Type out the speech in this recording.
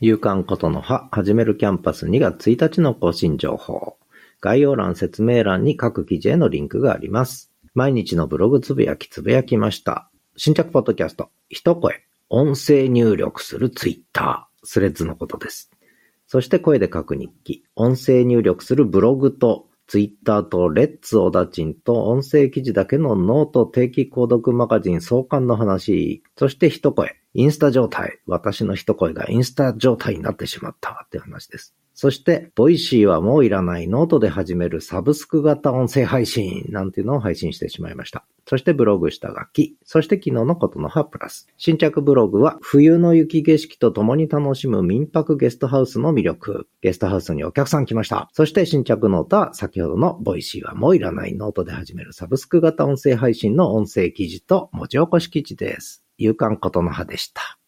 夕刊ことの葉、始めるキャンパス2月1日の更新情報。概要欄、説明欄に各記事へのリンクがあります。毎日のブログつぶやきつぶやきました。新着ポッドキャスト、一声、音声入力するツイッター、スレッズのことです。そして声で書く日記、音声入力するブログと、ツイッターとレッツオダチンと音声記事だけのノート定期購読マガジン創刊の話、そして一声、インスタ状態、私の一声がインスタ状態になってしまったって話です。そして、ボイシーはもういらないノートで始めるサブスク型音声配信なんていうのを配信してしまいました。そしてブログ下書き、そして昨日のことの葉プラス。新着ブログは冬の雪景色と共に楽しむ民泊ゲストハウスの魅力。ゲストハウスにお客さん来ました。そして新着ノートは先ほどのボイシーはもういらないノートで始めるサブスク型音声配信の音声記事と文字起こし記事です。夕刊ことの葉でした。